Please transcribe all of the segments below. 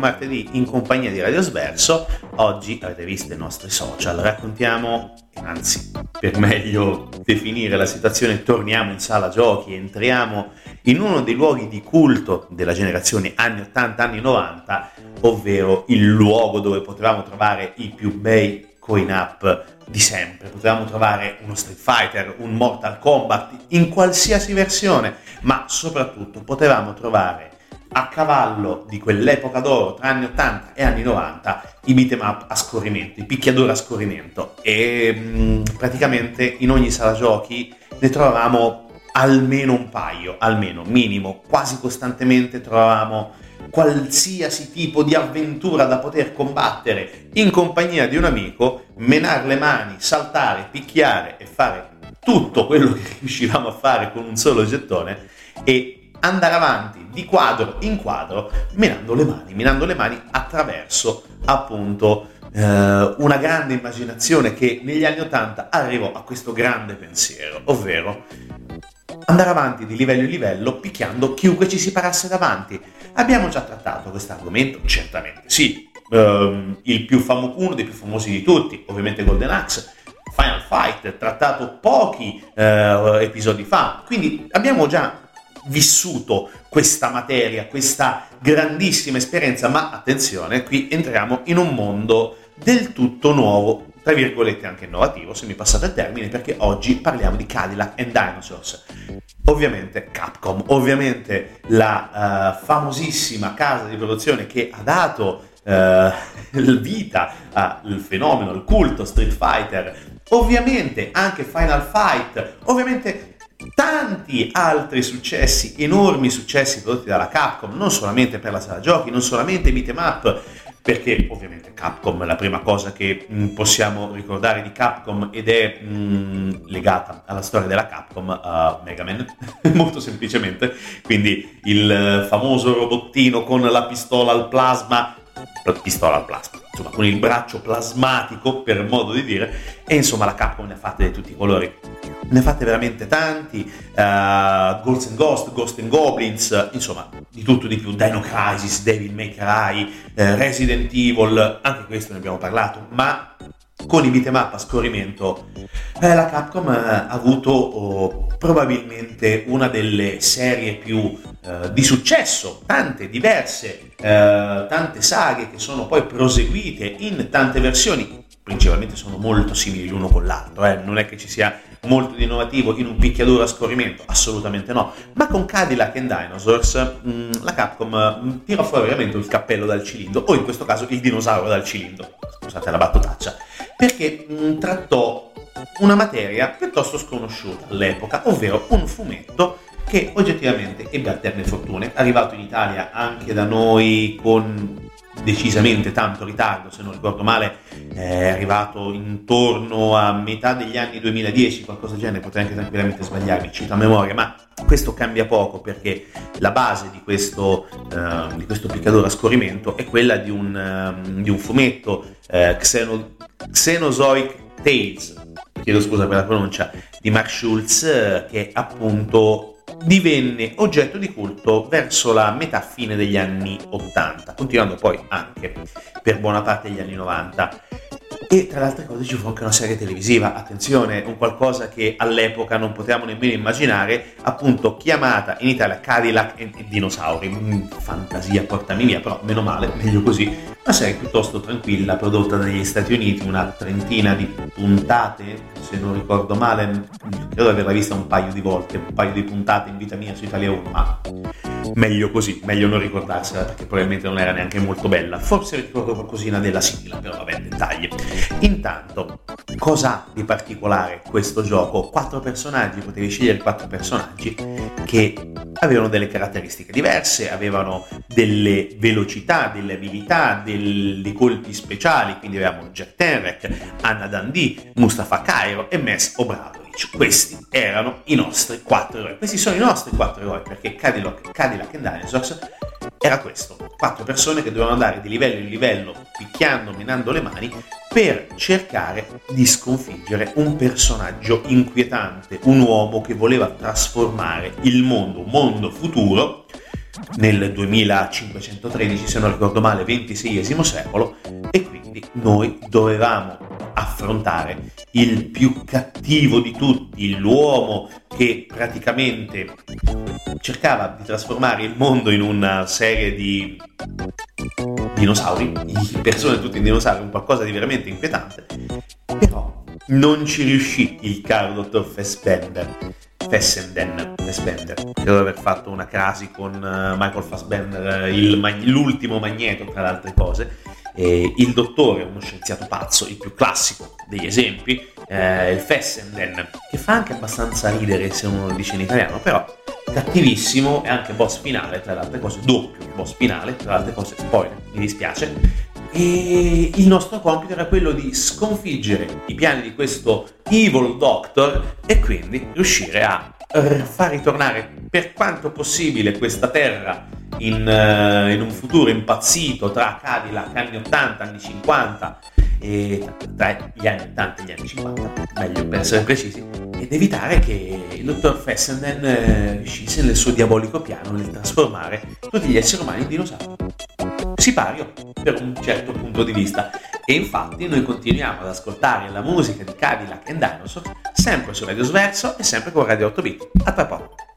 Martedì in compagnia di Radio Sverso. Oggi avete visto i nostri social, raccontiamo, anzi per meglio definire la situazione, torniamo in sala giochi, entriamo in uno dei luoghi di culto della generazione anni 80, anni 90, ovvero il luogo dove potevamo trovare i più bei coin up di sempre. Potevamo trovare uno Street Fighter, un Mortal Kombat in qualsiasi versione, ma soprattutto potevamo trovare a cavallo di quell'epoca d'oro tra anni 80 e anni 90 i beat'em up a scorrimento, i picchiaduri a scorrimento. E mh, mm, praticamente in ogni sala giochi ne trovavamo almeno un paio, almeno minimo, quasi costantemente trovavamo qualsiasi tipo di avventura da poter combattere in compagnia di un amico, menare le mani, saltare, picchiare e fare tutto quello che riuscivamo a fare con un solo gettone e andare avanti di quadro in quadro minando le mani, minando le mani attraverso appunto eh, una grande immaginazione che negli anni Ottanta arrivò a questo grande pensiero, ovvero andare avanti di livello in livello picchiando chiunque ci si parasse davanti. Abbiamo già trattato questo argomento? Certamente sì. Um, famo- uno dei più famosi di tutti, ovviamente Golden Axe, Final Fight, trattato pochi uh, episodi fa. Quindi abbiamo già vissuto questa materia, questa grandissima esperienza, ma attenzione, qui entriamo in un mondo del tutto nuovo, tra virgolette anche innovativo, se mi passate il termine, perché oggi parliamo di Cadillac and Dinosaurs. Ovviamente Capcom, ovviamente la uh, famosissima casa di produzione che ha dato uh, vita al fenomeno, al culto Street Fighter, ovviamente anche Final Fight, ovviamente tanti altri successi, enormi successi prodotti dalla Capcom, non solamente per la sala giochi, non solamente beat'em up, perché ovviamente Capcom è la prima cosa che mh, mm, possiamo ricordare di Capcom ed è mh, mm, legata alla storia della Capcom, uh, Mega Man, molto semplicemente, quindi il famoso robottino con la pistola al plasma pistola al plasma, insomma con il braccio plasmatico per modo di dire, e insomma la Capcom ne ha fatte di tutti i colori. Ne ha fatte veramente tanti, uh, Ghosts and Ghost, Ghost and Goblins, insomma di tutto di più, Dino Crisis, Devil May Cry, uh, Resident Evil, anche questo ne abbiamo parlato, ma con i beat'em up a scorrimento eh, la Capcom ha avuto oh, probabilmente una delle serie più eh, di successo, tante diverse, eh, tante saghe che sono poi proseguite in tante versioni, principalmente sono molto simili l'uno con l'altro, eh. non è che ci sia molto innovativo in un picchiaduro a scorrimento? Assolutamente no. Ma con Cadillac and Dinosaurs mh, mm, la Capcom mh, mm, tira fuori veramente il cappello dal cilindro, o in questo caso il dinosauro dal cilindro. Scusate la battutaccia. Perché mh, mm, trattò una materia piuttosto sconosciuta all'epoca, ovvero un fumetto che oggettivamente ebbe alterne fortune, arrivato in Italia anche da noi con decisamente tanto ritardo, se non ricordo male, è arrivato intorno a metà degli anni 2010, qualcosa del genere, potrei anche tranquillamente sbagliarmi, cito a memoria, ma questo cambia poco perché la base di questo, uh, di questo piccadore a scorrimento è quella di un, uh, di un fumetto uh, Xeno, Xenozoic Tales, chiedo scusa per la pronuncia, di Mark Schultz, che appunto divenne oggetto di culto verso la metà fine degli anni 80, continuando poi anche per buona parte degli anni 90. E tra le altre cose ci fu anche una serie televisiva, attenzione, un qualcosa che all'epoca non potevamo nemmeno immaginare, appunto chiamata in Italia Cadillac e, Dinosauri. Mm, fantasia, portami via, però meno male, meglio così. Una serie piuttosto tranquilla, prodotta negli Stati Uniti, una trentina di puntate, se non ricordo male, credo di averla vista un paio di volte, un paio di puntate in vita mia su Italia 1, ma meglio così, meglio non ricordarsela perché probabilmente non era neanche molto bella. Forse ricordo qualcosina della sigla, però vabbè, dettagli. Intanto, cosa ha di particolare questo gioco? Quattro personaggi, potevi scegliere quattro personaggi che avevano delle caratteristiche diverse, avevano delle velocità, delle abilità, del, dei colpi speciali, quindi avevamo Jack Tenrek, Anna Dundee, Mustafa Cairo e Mess Obradovic. Questi erano i nostri quattro eroi. Questi sono i nostri quattro eroi perché Cadillac, Cadillac and Dinosaurs era questo, quattro persone che dovevano andare di livello in livello, picchiando, menando le mani, per cercare di sconfiggere un personaggio inquietante, un uomo che voleva trasformare il mondo, un mondo futuro, nel 2513, se non ricordo male, XXVI secolo, e quindi noi dovevamo affrontare il più cattivo di tutti, l'uomo che praticamente cercava di trasformare il mondo in una serie di dinosauri, persone tutte in dinosauri, un qualcosa di veramente inquietante, però non ci riuscì il caro dottor Fassbender. Fessenden, Fassbender, credo di aver fatto una crasi con uh, Michael Fassbender, il, l'ultimo magneto tra le altre cose, eh, il dottore, uno scienziato pazzo, il più classico degli esempi, eh, il Fessenden, che fa anche abbastanza ridere se uno lo dice in italiano, però cattivissimo e anche boss finale, tra le altre cose, doppio boss finale, tra le altre cose, spoiler, mi dispiace. E il nostro compito era quello di sconfiggere i piani di questo Evil Doctor e quindi riuscire a far ritornare per quanto possibile questa terra in, uh, in un futuro impazzito tra Cadillac anni 80, anni 50 e tra gli anni 80 e gli anni 50, meglio per essere precisi, ed evitare che il dottor Fessenden eh, riuscisse nel suo diabolico piano nel trasformare tutti gli esseri umani in dinosauri. Sipario per un certo punto di vista. E infatti noi continuiamo ad ascoltare la musica di Cadillac and Dinosaur sempre su Radio Sverso e sempre con Radio 8 Bit. A tra poco.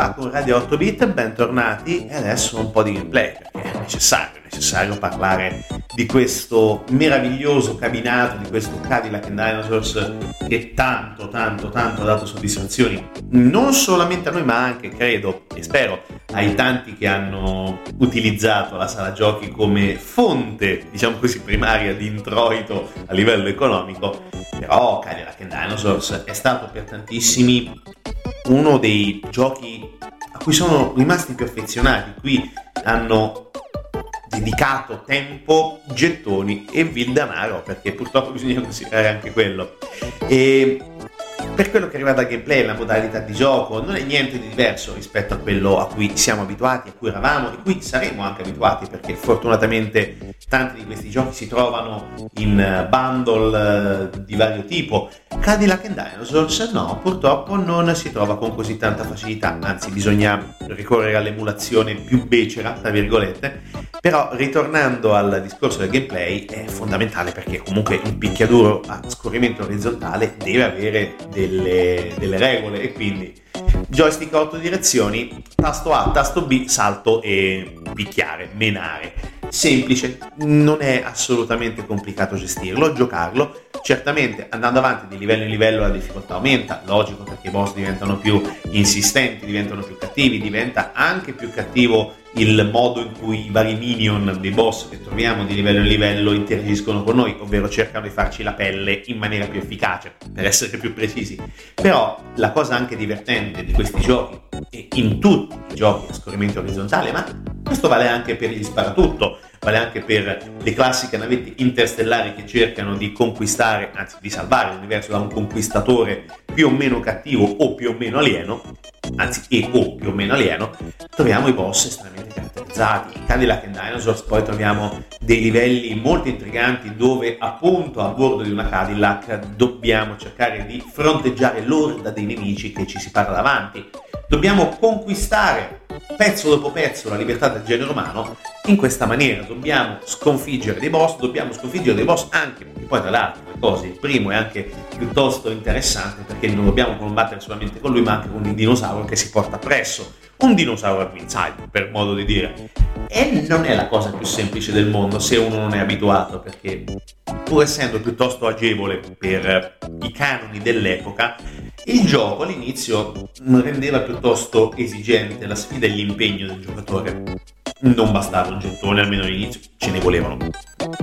Qua con Radio 8 Bit, bentornati e adesso un po' di gameplay perché è necessario, è necessario parlare di questo meraviglioso cabinato, di questo Cadillac Dinosaurs che tanto, tanto, tanto ha dato soddisfazioni non solamente a noi ma anche, credo e spero, ai tanti che hanno utilizzato la sala giochi come fonte, diciamo così, primaria di introito a livello economico, però Cadillac Dinosaurs è stato per tantissimi uno dei giochi a cui sono rimasti più affezionati. Qui hanno dedicato tempo, gettoni e vil denaro, perché purtroppo bisogna considerare anche quello. E per quello che riguarda il gameplay, la modalità di gioco, non è niente di diverso rispetto a quello a cui siamo abituati, a cui eravamo e cui saremo anche abituati, perché fortunatamente tanti di questi giochi si trovano in bundle eh, di vario tipo. Cadillac and Dinosaurs no, purtroppo non si trova con così tanta facilità, anzi bisogna ricorrere all'emulazione più becera, tra virgolette, però ritornando al discorso del gameplay è fondamentale perché comunque un picchiaduro a scorrimento orizzontale deve avere delle, delle regole e quindi joystick a 8 direzioni, tasto A, tasto B, salto e picchiare, menare. Semplice, non è assolutamente complicato gestirlo, giocarlo. Certamente andando avanti di livello in livello la difficoltà aumenta, logico perché i boss diventano più insistenti, diventano più cattivi, diventa anche più cattivo il modo in cui i vari minion dei boss che troviamo di livello in livello interagiscono con noi, ovvero cercano di farci la pelle in maniera più efficace, per essere più precisi. Però la cosa anche divertente di questi giochi, e in tutti i giochi a scorrimento orizzontale, ma questo vale anche per gli sparatutto, vale anche per le classiche navette interstellari che cercano di conquistare, anzi di salvare l'universo da un conquistatore più o meno cattivo o più o meno alieno, anzi e o più o meno alieno, troviamo i boss estremamente caratterizzati. In Cadillac and Dinosaurs poi troviamo dei livelli molto intriganti dove appunto a bordo di una Cadillac dobbiamo cercare di fronteggiare l'orda dei nemici che ci si parla davanti. Dobbiamo conquistare pezzo dopo pezzo la libertà del genere umano in questa maniera. Dobbiamo sconfiggere dei boss, dobbiamo sconfiggere dei boss anche, perché poi tra l'altro le cose, il primo è anche piuttosto interessante perché non dobbiamo combattere solamente con lui ma anche con il dinosauro che si porta presso. Un dinosauro a Queenside, per modo di dire. E non è la cosa più semplice del mondo se uno non è abituato, perché pur essendo piuttosto agevole per i canoni dell'epoca, il gioco all'inizio rendeva piuttosto esigente la sfida e l'impegno del giocatore. Non bastava un gettone, almeno all'inizio, ce ne volevano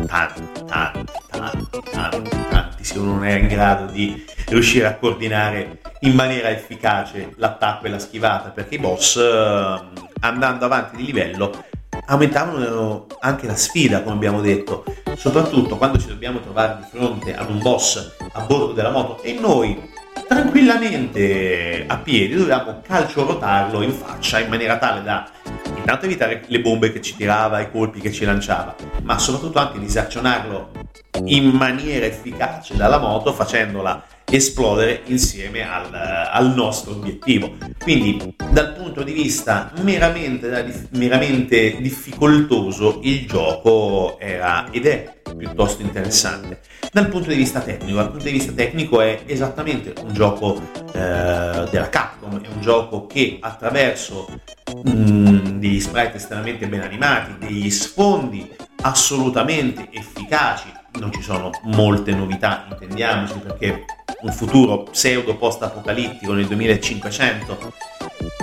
tanti, tanti, tanti, tanti, tanti, se uno non era in grado di riuscire a coordinare in maniera efficace l'attacco e la schivata, perché i boss, eh, andando avanti di livello, aumentavano anche la sfida, come abbiamo detto, soprattutto quando ci dobbiamo trovare di fronte ad un boss a bordo della moto e noi tranquillamente a piedi dovevamo calcio rotarlo in faccia in maniera tale da intanto evitare le bombe che ci tirava, i colpi che ci lanciava, ma soprattutto anche disazionarlo in maniera efficace dalla moto facendola esplodere insieme al, al, nostro obiettivo. Quindi dal punto di vista meramente, meramente difficoltoso il gioco era ed è piuttosto interessante. Dal punto di vista tecnico, dal punto di vista tecnico è esattamente un gioco eh, della Capcom, è un gioco che attraverso mh, mm, degli sprite estremamente ben animati, degli sfondi assolutamente efficaci, non ci sono molte novità, intendiamoci, perché un futuro pseudo post-apocalittico nel 2500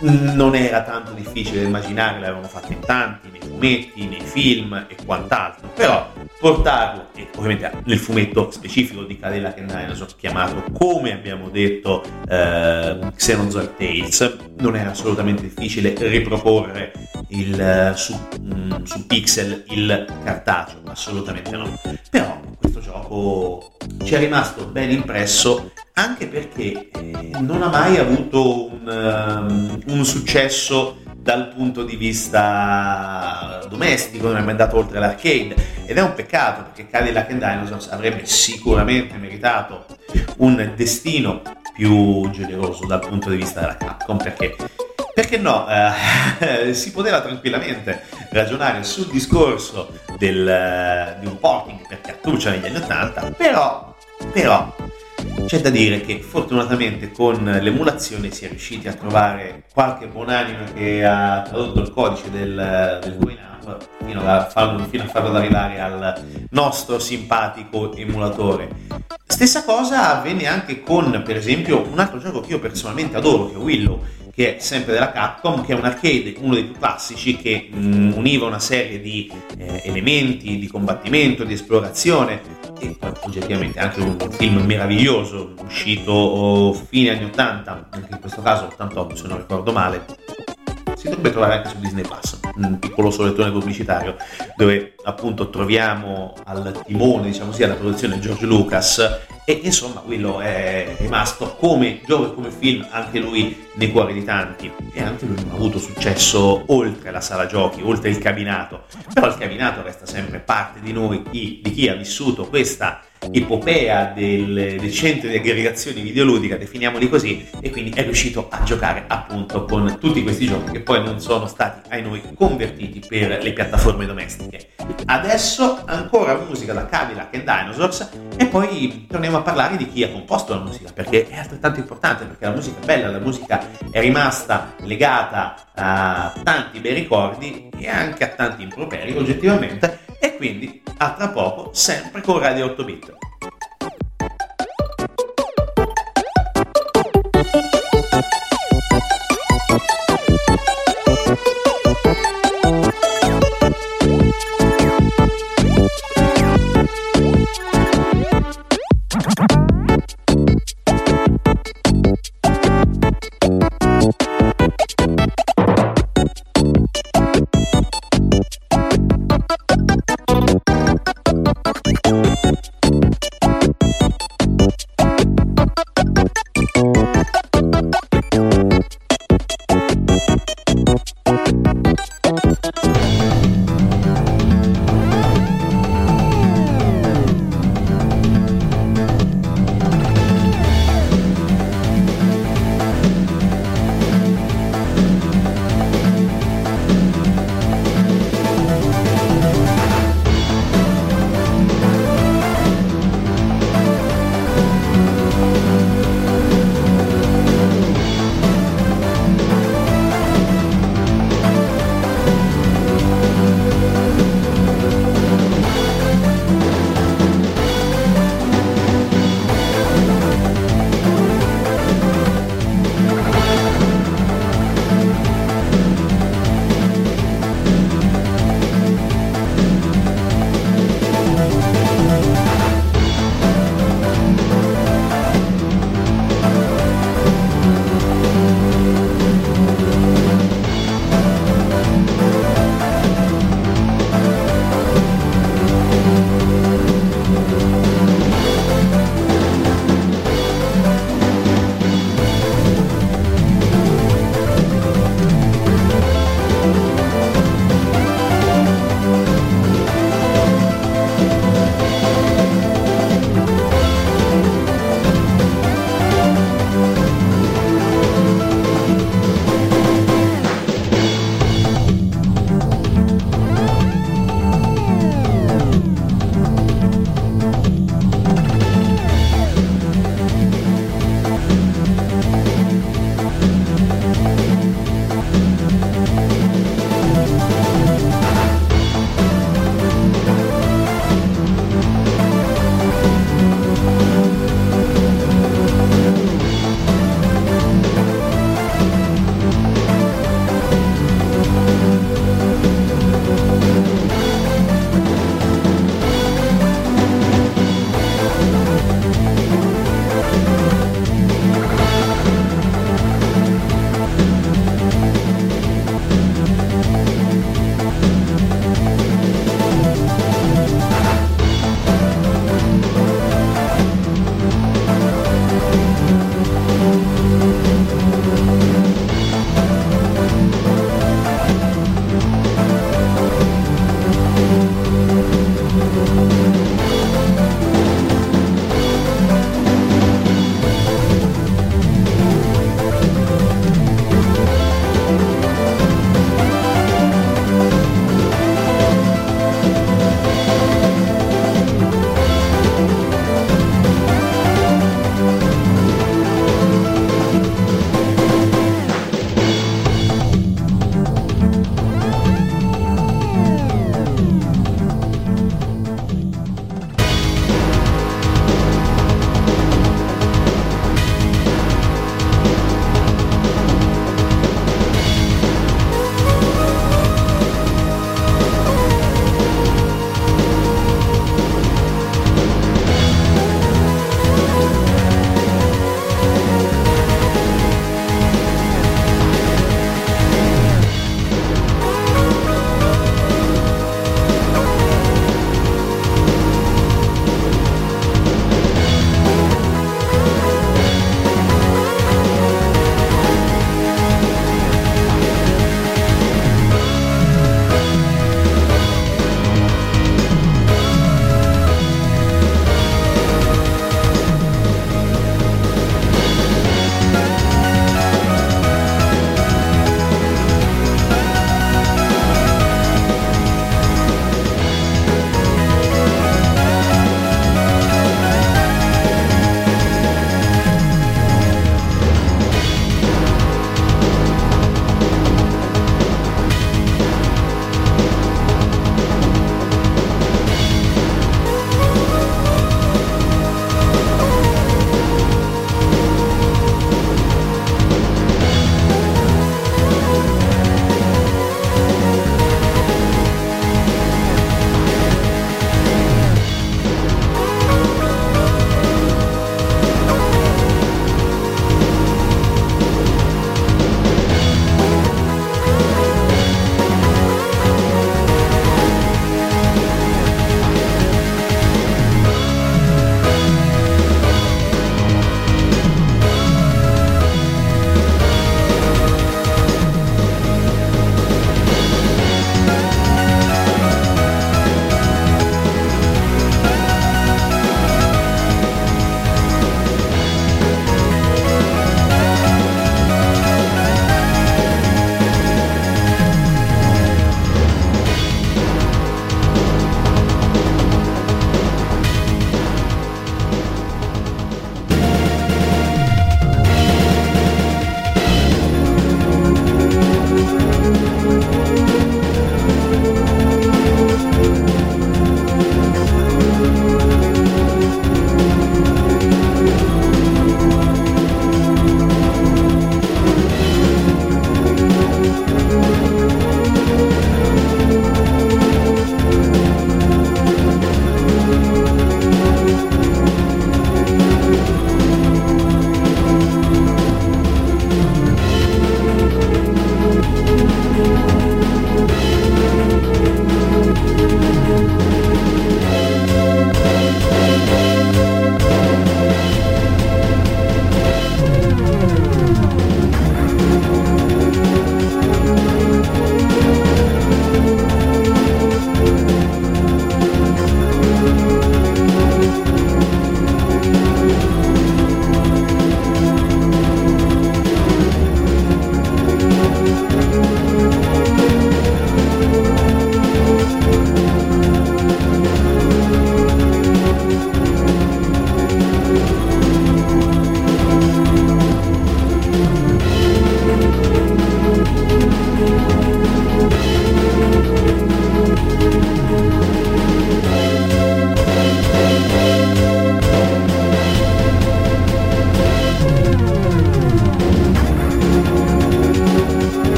non era tanto difficile immaginare, l'avevano fatto in tanti, nei fumetti, nei film e quant'altro, però portarlo, e ovviamente nel fumetto specifico di and Dinosaur, chiamato come abbiamo detto eh, Xenozoid Tales, non era assolutamente difficile riproporre il, eh, su, mm, su Pixel il cartaceo, assolutamente no. Però gioco ci è rimasto ben impresso anche perché eh, non ha mai avuto un, um, un, successo dal punto di vista domestico, non è mai andato oltre l'arcade. Ed è un peccato perché Cadillac and Dinosaurs avrebbe sicuramente meritato un destino più generoso dal punto di vista della Capcom perché perché no, eh, si poteva tranquillamente ragionare sul discorso del, di un porting per cartuccia negli anni 80, però, però C'è da dire che fortunatamente con l'emulazione si è riusciti a trovare qualche buonanima che ha tradotto il codice del, del CoinApp fino fino a farlo arrivare al nostro simpatico emulatore. Stessa cosa avvenne anche con, per esempio, un altro gioco che io personalmente adoro, che è Willow, che è sempre della Capcom, che è un arcade, uno dei più classici, che mh, mm, univa una serie di eh, elementi di combattimento, di esplorazione e oggettivamente anche un film meraviglioso, uscito oh, fine anni 80, anche in questo caso 88 se non ricordo male, si dovrebbe trovare anche su Disney Plus, un piccolo solettone pubblicitario, dove appunto troviamo al timone, diciamo così, alla produzione George Lucas e insomma quello è rimasto come gioco e come film anche lui nei cuori di tanti. E anche lui non ha avuto successo oltre la sala giochi, oltre il cabinato, però il cabinato resta sempre parte di noi, di chi ha vissuto questa epopea del, centro di aggregazione videoludica, definiamoli così, e quindi è riuscito a giocare appunto con tutti questi giochi che poi non sono stati ai noi convertiti per le piattaforme domestiche. Adesso ancora musica da Cadillac e Dinosaurs e poi torniamo a parlare di chi ha composto la musica, perché è altrettanto importante, perché la musica è bella, la musica è rimasta legata a tanti bei ricordi e anche a tanti improperi oggettivamente, e quindi a tra poco sempre con Radio 8 bit.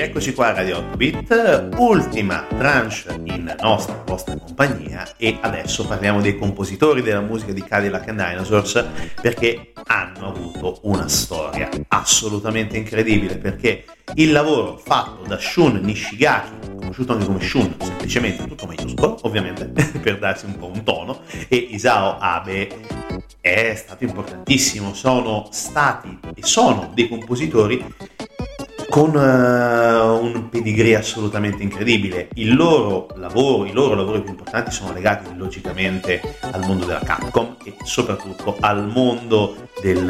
Rieccoci qua a Radio 8 Bit, ultima tranche in nostra vostra compagnia e adesso parliamo dei compositori della musica di Cadillac and Dinosaurs perché hanno avuto una storia assolutamente incredibile perché il lavoro fatto da Shun Nishigaki, conosciuto anche come Shun, semplicemente tutto maiuscolo, ovviamente per darsi un po' un tono, e Isao Abe è stato importantissimo, sono stati e sono dei compositori con uh, un pedigree assolutamente incredibile. Il loro lavoro, i loro lavori più importanti sono legati logicamente al mondo della Capcom e soprattutto al mondo del,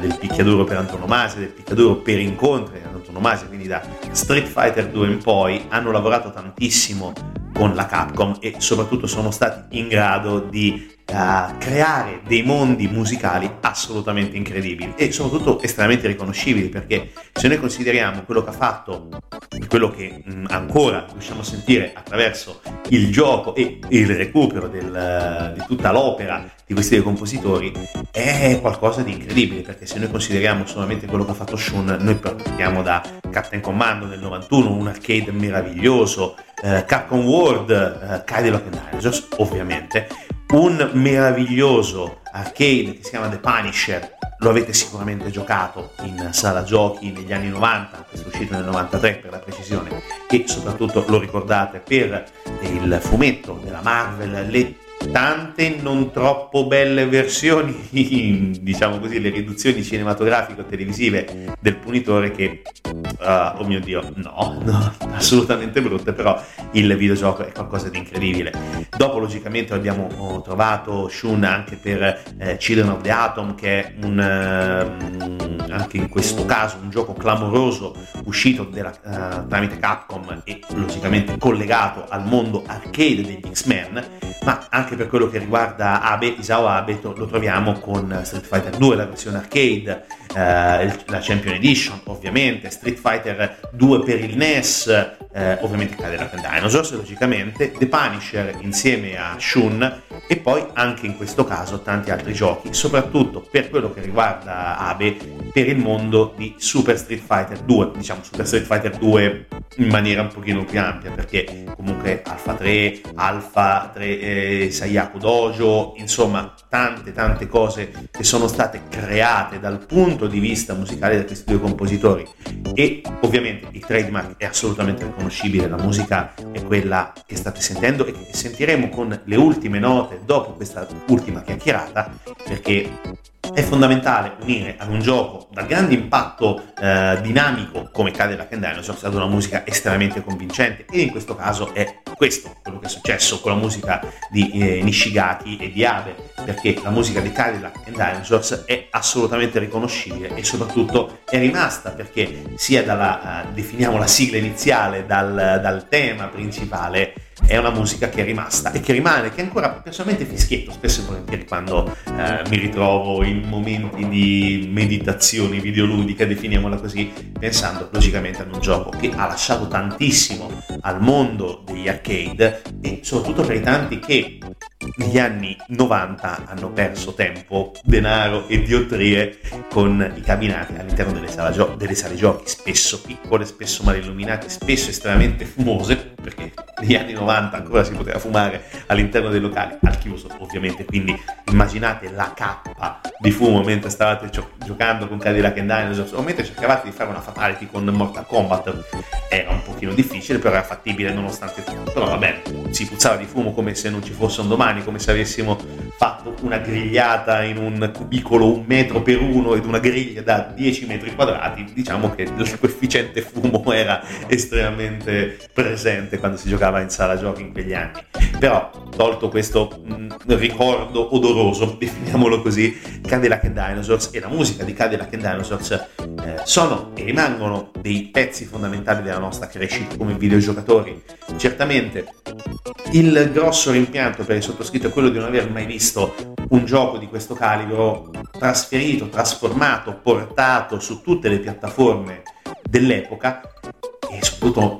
del picchiaduro per antonomasia, del picchiaduro per incontri per antonomasia, quindi da Street Fighter 2 in poi hanno lavorato tantissimo con la Capcom e soprattutto sono stati in grado di uh, creare dei mondi musicali assolutamente incredibili. E soprattutto estremamente riconoscibili perché se noi consideriamo quello che ha fatto quello che mh, ancora riusciamo a sentire attraverso il gioco e il recupero del, di tutta l'opera di questi due compositori è qualcosa di incredibile perché se noi consideriamo solamente quello che ha fatto Shun noi partiamo da Captain Commando del 91 un arcade meraviglioso eh, Capcom World eh, Cadillac Dinosaurs ovviamente. Un meraviglioso arcade che si chiama The Punisher lo avete sicuramente giocato in sala giochi negli anni 90, questo è uscito nel 93 per la precisione, e soprattutto lo ricordate per il fumetto della Marvel, le tante non troppo belle versioni, diciamo così, le riduzioni cinematografiche o televisive del punitore che, uh, oh mio dio, no, no, assolutamente brutte, però il videogioco è qualcosa di incredibile. Dopo logicamente abbiamo oh, trovato Shun anche per eh, Children of the Atom che è un, uh, anche in questo caso un gioco clamoroso uscito della, uh, tramite Capcom e logicamente collegato al mondo arcade degli X-Men, ma anche per quello che riguarda Abe, Isao Abe lo troviamo con Street Fighter 2, la versione arcade, eh, la Champion Edition ovviamente, Street Fighter 2 per il NES, eh, ovviamente Cadillac and Dinosaurs logicamente, The Punisher insieme a Shun e poi anche in questo caso tanti altri giochi, soprattutto per quello che riguarda Abe per il mondo di Super Street Fighter 2, diciamo Super Street Fighter 2 in maniera un pochino più ampia perché comunque Alpha 3, Alpha 3 eh, Sayaku Dojo, insomma tante tante cose che sono state create dal punto di vista musicale da questi due compositori. E ovviamente il trademark è assolutamente riconoscibile, la musica è quella che state sentendo e che sentiremo con le ultime note dopo questa ultima chiacchierata perché è fondamentale unire ad un gioco dal grande impatto eh, dinamico come Cadillac and Dinosaurs ad una musica estremamente convincente e in questo caso è questo quello che è successo con la musica di eh, Nishigaki e di Abe perché la musica di Cadillac and Dinosaurs è assolutamente riconoscibile e soprattutto è rimasta perché sia dalla, uh, definiamo la sigla iniziale, dal, dal tema principale è una musica che è rimasta e che rimane, che ancora personalmente fischietto spesso e volentieri quando eh, mi ritrovo in momenti di meditazione videoludica, definiamola così, pensando logicamente ad un gioco che ha lasciato tantissimo al mondo degli arcade e soprattutto per i tanti che negli anni 90 hanno perso tempo, denaro e diottrie con i cabinati all'interno delle gio- delle sale giochi, spesso piccole, spesso mal illuminate, spesso estremamente fumose, perché negli anni 90 ancora si poteva fumare all'interno dei locali, al chiuso ovviamente, quindi immaginate la cappa di fumo mentre stavate gio- giocando con Cadillac and Dinosaurs o mentre cercavate di fare una fatality con Mortal Kombat, era un pochino difficile, però era fattibile nonostante tutto, però va bene, si puzzava di fumo come se non ci fosse un domani, come se avessimo fatto una grigliata in un cubicolo un metro per uno ed una griglia da 10 metri quadrati, diciamo che il coefficiente fumo era estremamente presente quando si giocava in sala giochi in quegli anni. Però, tolto questo mh, mm, ricordo odoroso, definiamolo così, Cadillac and Dinosaurs e la musica di Cadillac and Dinosaurs eh, sono e rimangono dei pezzi fondamentali della nostra crescita come videogiocatori. Certamente il grosso rimpianto per il sottoscritto è quello di non aver mai visto un gioco di questo calibro trasferito, trasformato, portato su tutte le piattaforme dell'epoca e soprattutto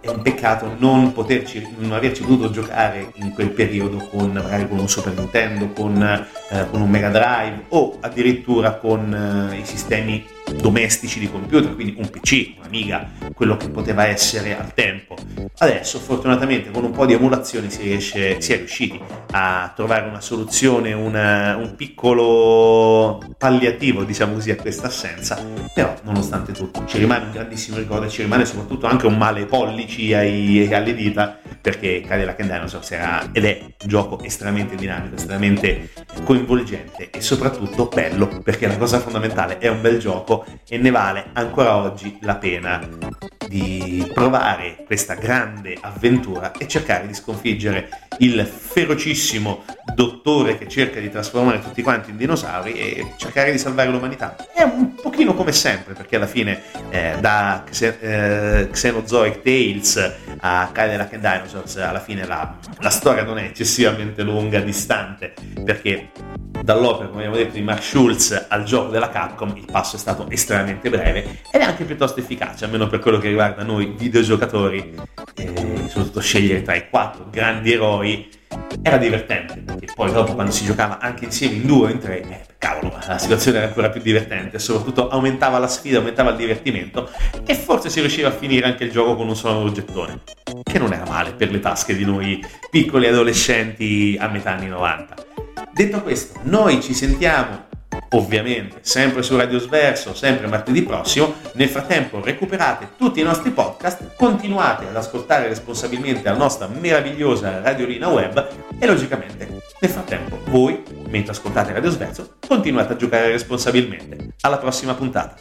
è un peccato non, poterci, non averci potuto giocare in quel periodo con magari con un Super Nintendo, con, eh, con un Mega Drive o addirittura con eh, i sistemi domestici di computer, quindi un PC, un mica quello che poteva essere al tempo. Adesso fortunatamente con un po' di emulazioni si, riesce, si è riusciti a trovare una soluzione, una, un piccolo palliativo diciamo così a questa assenza, però nonostante tutto ci rimane un grandissimo ricordo e ci rimane soprattutto anche un male pollici ai, alle dita perché Cadillac and Dinosaurs era ed è un gioco estremamente dinamico, estremamente coinvolgente e soprattutto bello perché la cosa fondamentale è un bel gioco e ne vale ancora oggi la pena that. Di provare questa grande avventura e cercare di sconfiggere il ferocissimo dottore che cerca di trasformare tutti quanti in dinosauri e cercare di salvare l'umanità. È un pochino come sempre, perché alla fine eh, da Xe- eh, Xenozoic Tales a Cadillac and Dinosaurs alla fine la, la storia non è eccessivamente lunga, distante, perché dall'opera, come abbiamo detto, di Mark Schultz al gioco della Capcom il passo è stato estremamente breve ed è anche piuttosto efficace, almeno per quello che riguarda noi videogiocatori, eh, soprattutto scegliere tra i quattro grandi eroi era divertente, perché poi dopo quando si giocava anche insieme in due o in tre, eh, cavolo, la situazione era ancora più divertente, soprattutto aumentava la sfida, aumentava il divertimento e forse si riusciva a finire anche il gioco con un solo gettone, che non era male per le tasche di noi piccoli adolescenti a metà anni 90. Detto questo, noi ci sentiamo ovviamente sempre su Radio Sverso, sempre martedì prossimo. Nel frattempo recuperate tutti i nostri podcast, continuate ad ascoltare responsabilmente la nostra meravigliosa radiolina web e logicamente nel frattempo voi, mentre ascoltate Radio Sverso, continuate a giocare responsabilmente. Alla prossima puntata.